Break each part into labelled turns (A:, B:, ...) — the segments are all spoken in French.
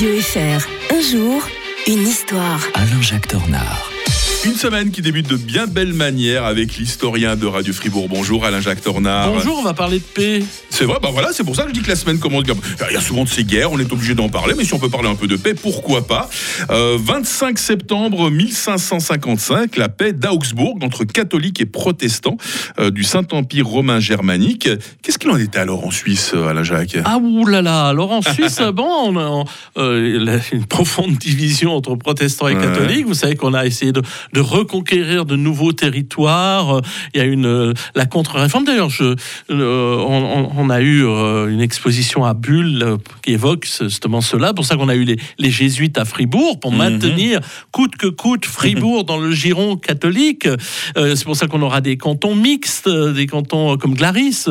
A: Radio FR. Un jour, une histoire.
B: Alain-Jacques Tornard.
C: Une semaine qui débute de bien belle manière avec l'historien de Radio Fribourg. Bonjour Alain-Jacques Tornard.
D: Bonjour, on va parler de paix.
C: C'est vrai, bah voilà, c'est pour ça que je dis que la semaine commence. Il y a souvent de ces guerres, on est obligé d'en parler, mais si on peut parler un peu de paix, pourquoi pas? Euh, 25 septembre 1555, la paix d'Augsbourg entre catholiques et protestants euh, du Saint-Empire romain germanique. Qu'est-ce qu'il en était alors en Suisse, euh, Alain-Jacques
D: Ah oulala, alors en Suisse, bon, on a euh, une profonde division entre protestants et catholiques. Vous savez qu'on a essayé de, de, reconquérir de nouveaux territoires. Il y a une la contre-réforme. D'ailleurs, je, on, on, a eu une exposition à Bulle qui évoque justement cela. Pour ça qu'on a eu les, les, jésuites à Fribourg pour maintenir coûte que coûte Fribourg dans le giron catholique. C'est pour ça qu'on aura des cantons mixtes, des cantons comme Glaris,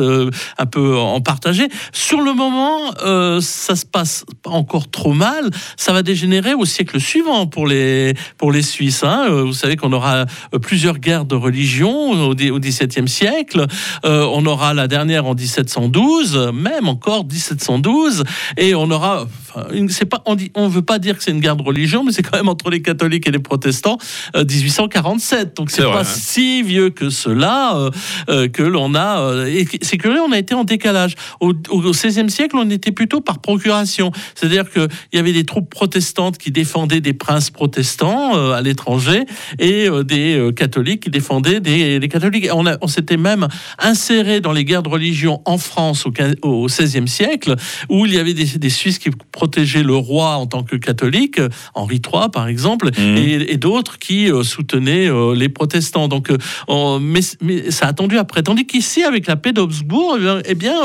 D: un peu en partagé. Sur le moment, euh, ça se passe pas encore trop mal. Ça va dégénérer au siècle suivant pour les, pour les Suisses. Hein. Vous savez qu'on aura plusieurs guerres de religion au, au XVIIe siècle. Euh, on aura la dernière en 1712, même encore 1712, et on aura. Enfin, c'est pas, on dit, on veut pas dire que c'est une guerre de religion, mais c'est quand même entre les catholiques et les protestants, euh, 1847. Donc c'est pas
C: hein.
D: si vieux que cela euh, euh, que l'on a. euh, et c'est curieux, on a été en décalage. Au, XVIe siècle, on était plutôt par procuration, c'est-à-dire que il y avait des troupes protestantes qui défendaient des princes protestants euh, à l'étranger et euh, des euh, catholiques qui défendaient des, des catholiques. On, a- on s'était même inséré dans les guerres de religion en France au XVIe siècle, où il y avait des, des Suisses qui protégeaient le roi en tant que catholique, Henri III par exemple,
C: Mhm.
D: et, et d'autres qui euh, soutenaient euh, les protestants. Donc, euh, on- mais, mais ça a attendu après. Tandis qu'ici, avec la paix d'Augsbourg, eh bien,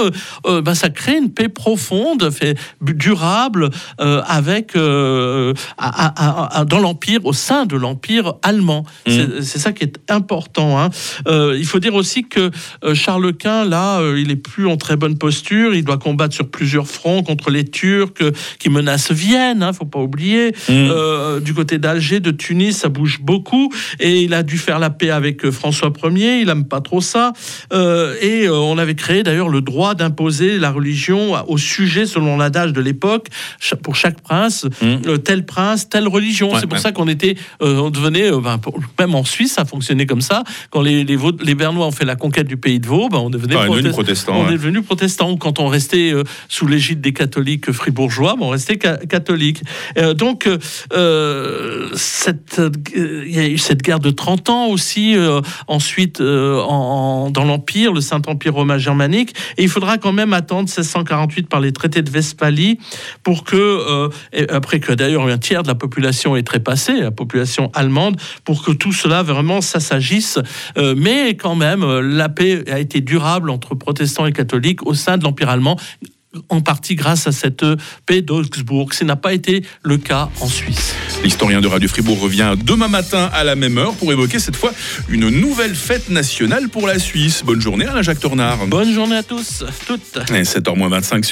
D: eh bah, ça crée une paix profonde, fait, durable, avec à- à- à- dans l'empire, au sein de l'empire allemand. C'est- C'est ça qui est important. hein. Il faut dire aussi que Charles Quint, là, il est plus en très bonne posture. Il doit combattre sur plusieurs fronts contre les Turcs qui menacent Vienne. Hein, faut pas oublier. Euh, du côté d'Alger, de Tunis, ça bouge beaucoup. Et il a dû faire la paix avec euh, François Ier. Il aime pas trop ça. Euh, et on avait créé d'ailleurs le droit d'imposer la religion au sujet, selon l'adage de l'époque, pour chaque prince, euh, tel prince, telle religion.
C: Ouais,
D: C'est pour
C: ouais.
D: ça qu'on était, on devenait, ben, pour- même en Suisse, ça fonctionnait comme ça. Quand les, les, les Bernois ont fait la conquête du pays de Vaud, ben, on devenait
C: Ah,
D: protest-
C: protestant,
D: On
C: ouais.
D: est devenu protestant. Quand on restait sous l'égide des catholiques fribourgeois, ben, on restait ca- catholique. Euh, donc, euh, cette, euh, il y a eu cette guerre de 30 ans aussi. ensuite, en- dans l'Empire, le Saint-Empire romain germanique. Et il faudra quand même attendre 1648 par les traités de Westphalie pour que, et après que d'ailleurs un tiers de la population est trépassée, la population allemande, pour que tout cela vraiment ça s'agisse. Euh, mais quand même, la paix a été durable entre protestants et catholiques au sein de l'Empire allemand en partie grâce à cette euh, paix d'Augsbourg. Ce n'a pas été le cas en Suisse.
C: L'historien de Radio Fribourg revient demain matin à la même heure pour évoquer cette fois une nouvelle fête nationale pour la Suisse. Bonne journée Alain-Jacques Tornard.
D: Bonne journée à tous, toutes.
C: Et 7h25 sur